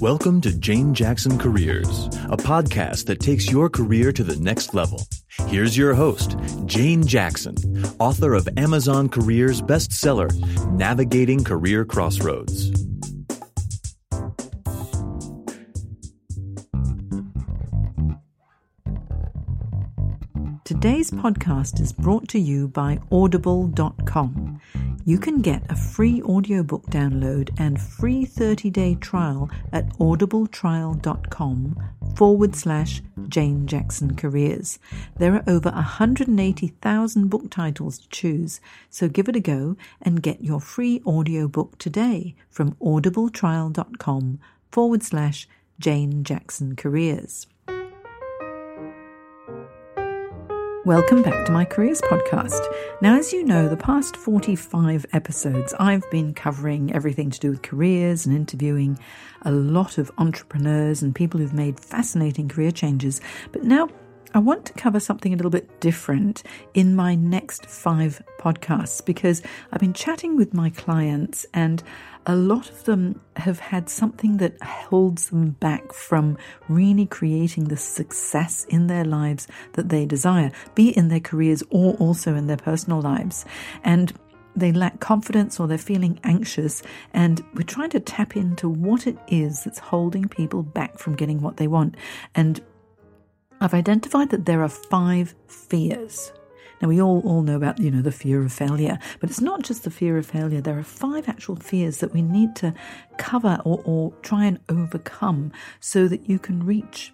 Welcome to Jane Jackson Careers, a podcast that takes your career to the next level. Here's your host, Jane Jackson, author of Amazon Careers bestseller, Navigating Career Crossroads. Today's podcast is brought to you by Audible.com. You can get a free audiobook download and free 30 day trial at audibletrial.com forward slash Jane Jackson Careers. There are over 180,000 book titles to choose, so give it a go and get your free audiobook today from audibletrial.com forward slash Jane Jackson Careers. Welcome back to my Careers Podcast. Now, as you know, the past 45 episodes, I've been covering everything to do with careers and interviewing a lot of entrepreneurs and people who've made fascinating career changes. But now I want to cover something a little bit different in my next five podcasts because I've been chatting with my clients and a lot of them have had something that holds them back from really creating the success in their lives that they desire, be in their careers or also in their personal lives. And they lack confidence or they're feeling anxious, and we're trying to tap into what it is that's holding people back from getting what they want. And I've identified that there are five fears. Now we all, all know about, you know, the fear of failure, but it's not just the fear of failure. There are five actual fears that we need to cover or, or try and overcome so that you can reach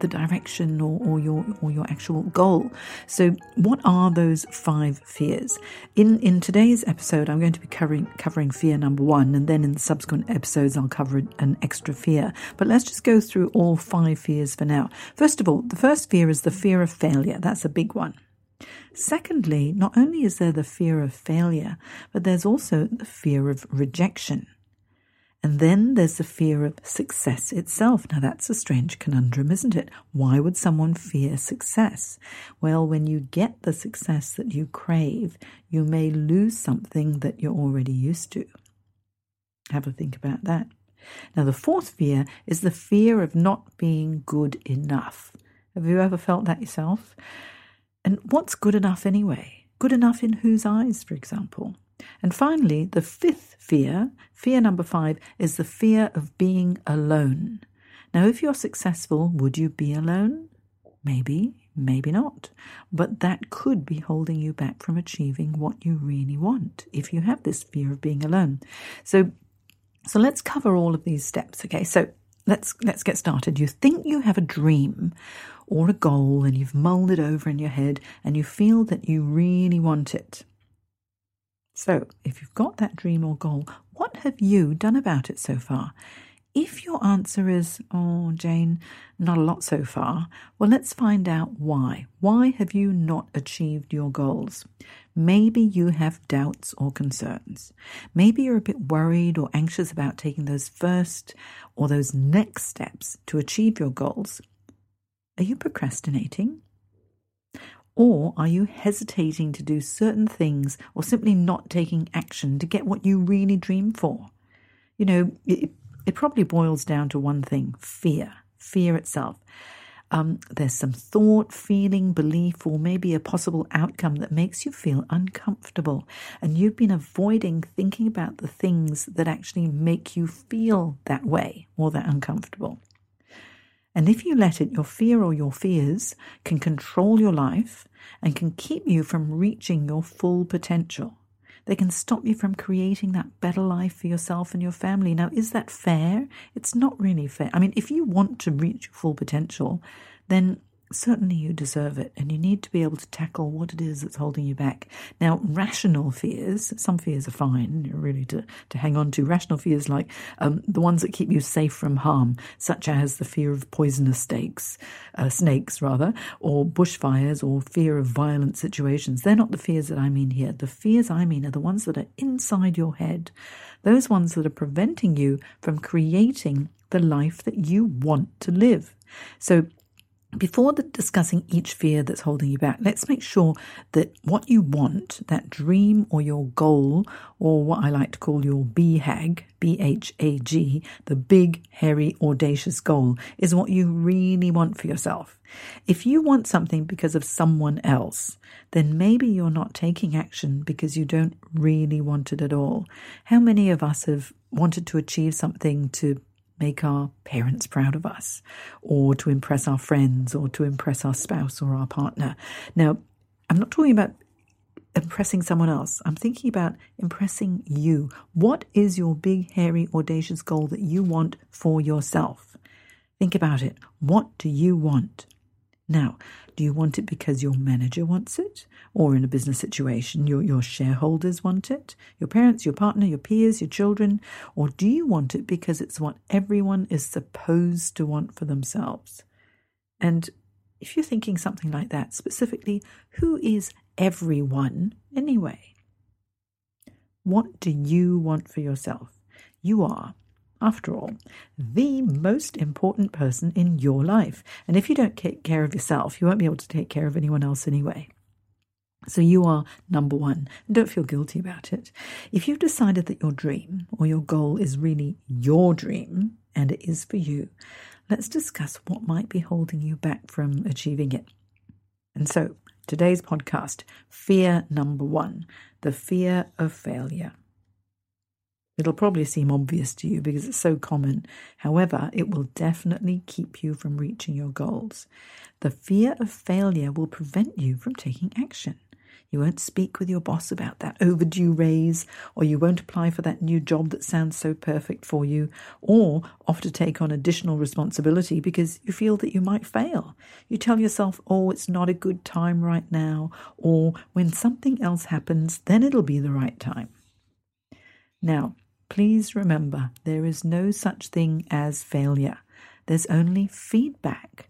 the direction or, or your or your actual goal. So, what are those five fears? In in today's episode, I'm going to be covering covering fear number one, and then in subsequent episodes, I'll cover an extra fear. But let's just go through all five fears for now. First of all, the first fear is the fear of failure. That's a big one. Secondly, not only is there the fear of failure, but there's also the fear of rejection. And then there's the fear of success itself. Now, that's a strange conundrum, isn't it? Why would someone fear success? Well, when you get the success that you crave, you may lose something that you're already used to. Have a think about that. Now, the fourth fear is the fear of not being good enough. Have you ever felt that yourself? And what's good enough anyway? Good enough in whose eyes, for example? And finally, the fifth fear, fear number five, is the fear of being alone. Now, if you're successful, would you be alone? Maybe, maybe not. But that could be holding you back from achieving what you really want if you have this fear of being alone. So, so let's cover all of these steps. Okay, so let's let's get started. You think you have a dream or a goal and you've mulled it over in your head and you feel that you really want it. So, if you've got that dream or goal, what have you done about it so far? If your answer is, oh, Jane, not a lot so far, well, let's find out why. Why have you not achieved your goals? Maybe you have doubts or concerns. Maybe you're a bit worried or anxious about taking those first or those next steps to achieve your goals. Are you procrastinating? Or are you hesitating to do certain things or simply not taking action to get what you really dream for? You know, it, it probably boils down to one thing fear, fear itself. Um, there's some thought, feeling, belief, or maybe a possible outcome that makes you feel uncomfortable. And you've been avoiding thinking about the things that actually make you feel that way or that uncomfortable. And if you let it, your fear or your fears can control your life and can keep you from reaching your full potential. They can stop you from creating that better life for yourself and your family. Now, is that fair? It's not really fair. I mean, if you want to reach your full potential, then certainly you deserve it and you need to be able to tackle what it is that's holding you back. Now, rational fears, some fears are fine, really to, to hang on to. Rational fears like um, the ones that keep you safe from harm, such as the fear of poisonous snakes, uh, snakes rather, or bushfires or fear of violent situations. They're not the fears that I mean here. The fears I mean are the ones that are inside your head, those ones that are preventing you from creating the life that you want to live. So before the, discussing each fear that's holding you back, let's make sure that what you want, that dream or your goal, or what I like to call your BHAG, B H A G, the big, hairy, audacious goal, is what you really want for yourself. If you want something because of someone else, then maybe you're not taking action because you don't really want it at all. How many of us have wanted to achieve something to make our parents proud of us, or to impress our friends, or to impress our spouse or our partner. Now, I'm not talking about impressing someone else. I'm thinking about impressing you. What is your big, hairy, audacious goal that you want for yourself? Think about it. What do you want? Now, do you want it because your manager wants it? Or in a business situation, your, your shareholders want it? Your parents, your partner, your peers, your children? Or do you want it because it's what everyone is supposed to want for themselves? And if you're thinking something like that, specifically, who is everyone anyway? What do you want for yourself? You are after all, the most important person in your life. And if you don't take care of yourself, you won't be able to take care of anyone else anyway. So you are number one. Don't feel guilty about it. If you've decided that your dream or your goal is really your dream, and it is for you, let's discuss what might be holding you back from achieving it. And so, today's podcast fear number one the fear of failure. It'll probably seem obvious to you because it's so common. However, it will definitely keep you from reaching your goals. The fear of failure will prevent you from taking action. You won't speak with your boss about that overdue raise, or you won't apply for that new job that sounds so perfect for you, or offer to take on additional responsibility because you feel that you might fail. You tell yourself, oh, it's not a good time right now, or when something else happens, then it'll be the right time. Now, Please remember there is no such thing as failure. There's only feedback.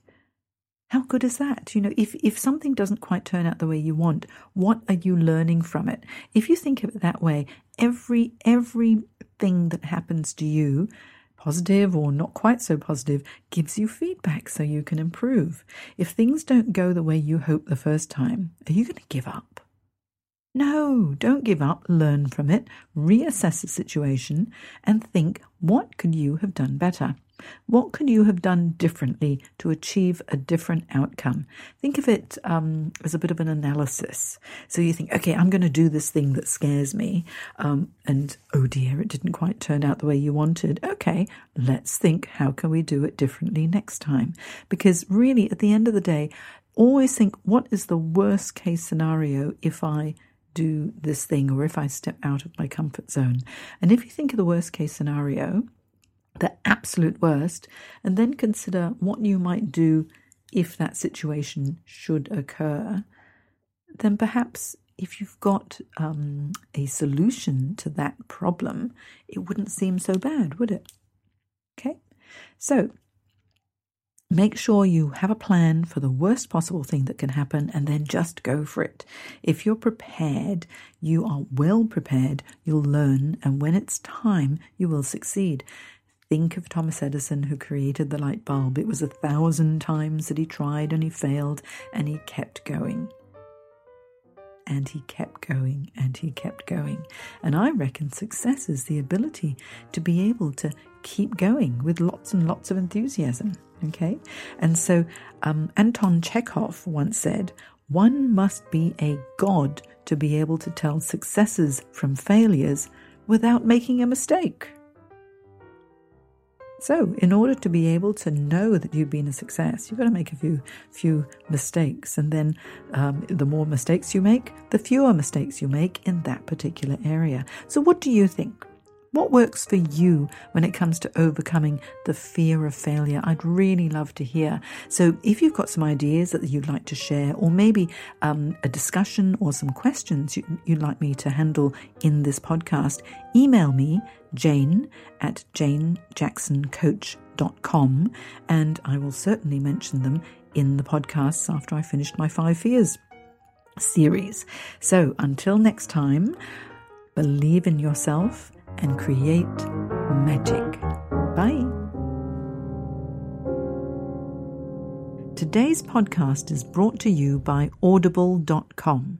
How good is that? You know, if, if something doesn't quite turn out the way you want, what are you learning from it? If you think of it that way, every everything that happens to you, positive or not quite so positive, gives you feedback so you can improve. If things don't go the way you hoped the first time, are you going to give up? No, don't give up, learn from it, reassess the situation, and think what could you have done better? What could you have done differently to achieve a different outcome? Think of it um, as a bit of an analysis. So you think, okay, I'm going to do this thing that scares me, um, and oh dear, it didn't quite turn out the way you wanted. Okay, let's think, how can we do it differently next time? Because really, at the end of the day, always think, what is the worst case scenario if I do this thing or if I step out of my comfort zone. And if you think of the worst case scenario, the absolute worst, and then consider what you might do if that situation should occur, then perhaps if you've got um, a solution to that problem, it wouldn't seem so bad, would it? Okay, so Make sure you have a plan for the worst possible thing that can happen and then just go for it. If you're prepared, you are well prepared, you'll learn, and when it's time, you will succeed. Think of Thomas Edison who created the light bulb. It was a thousand times that he tried and he failed and he kept going. And he kept going and he kept going. And I reckon success is the ability to be able to keep going with lots and lots of enthusiasm. Okay? And so um, Anton Chekhov once said, one must be a god to be able to tell successes from failures without making a mistake. So, in order to be able to know that you've been a success, you've got to make a few few mistakes, and then um, the more mistakes you make, the fewer mistakes you make in that particular area. So, what do you think? What works for you when it comes to overcoming the fear of failure? I'd really love to hear. So, if you've got some ideas that you'd like to share, or maybe um, a discussion or some questions you, would like me to handle in this podcast, email me, jane at janejacksoncoach.com, and I will certainly mention them in the podcasts after I finished my five fears series. So, until next time, believe in yourself and create magic. Bye. Today's podcast is brought to you by audible.com.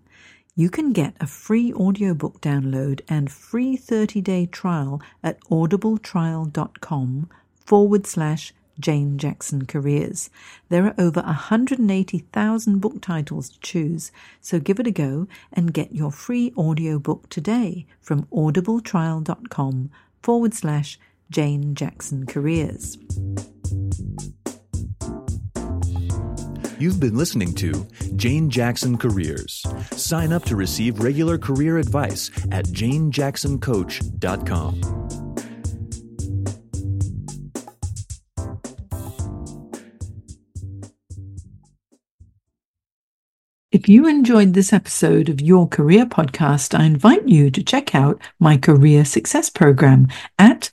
You can get a free audiobook download and free 30 day trial at audibletrial.com forward slash Jane Jackson Careers. There are over 180,000 book titles to choose, so give it a go and get your free audiobook today from audibletrial.com forward slash Jane Jackson Careers. You've been listening to Jane Jackson Careers. Sign up to receive regular career advice at janejacksoncoach.com. If you enjoyed this episode of Your Career Podcast, I invite you to check out my Career Success Program at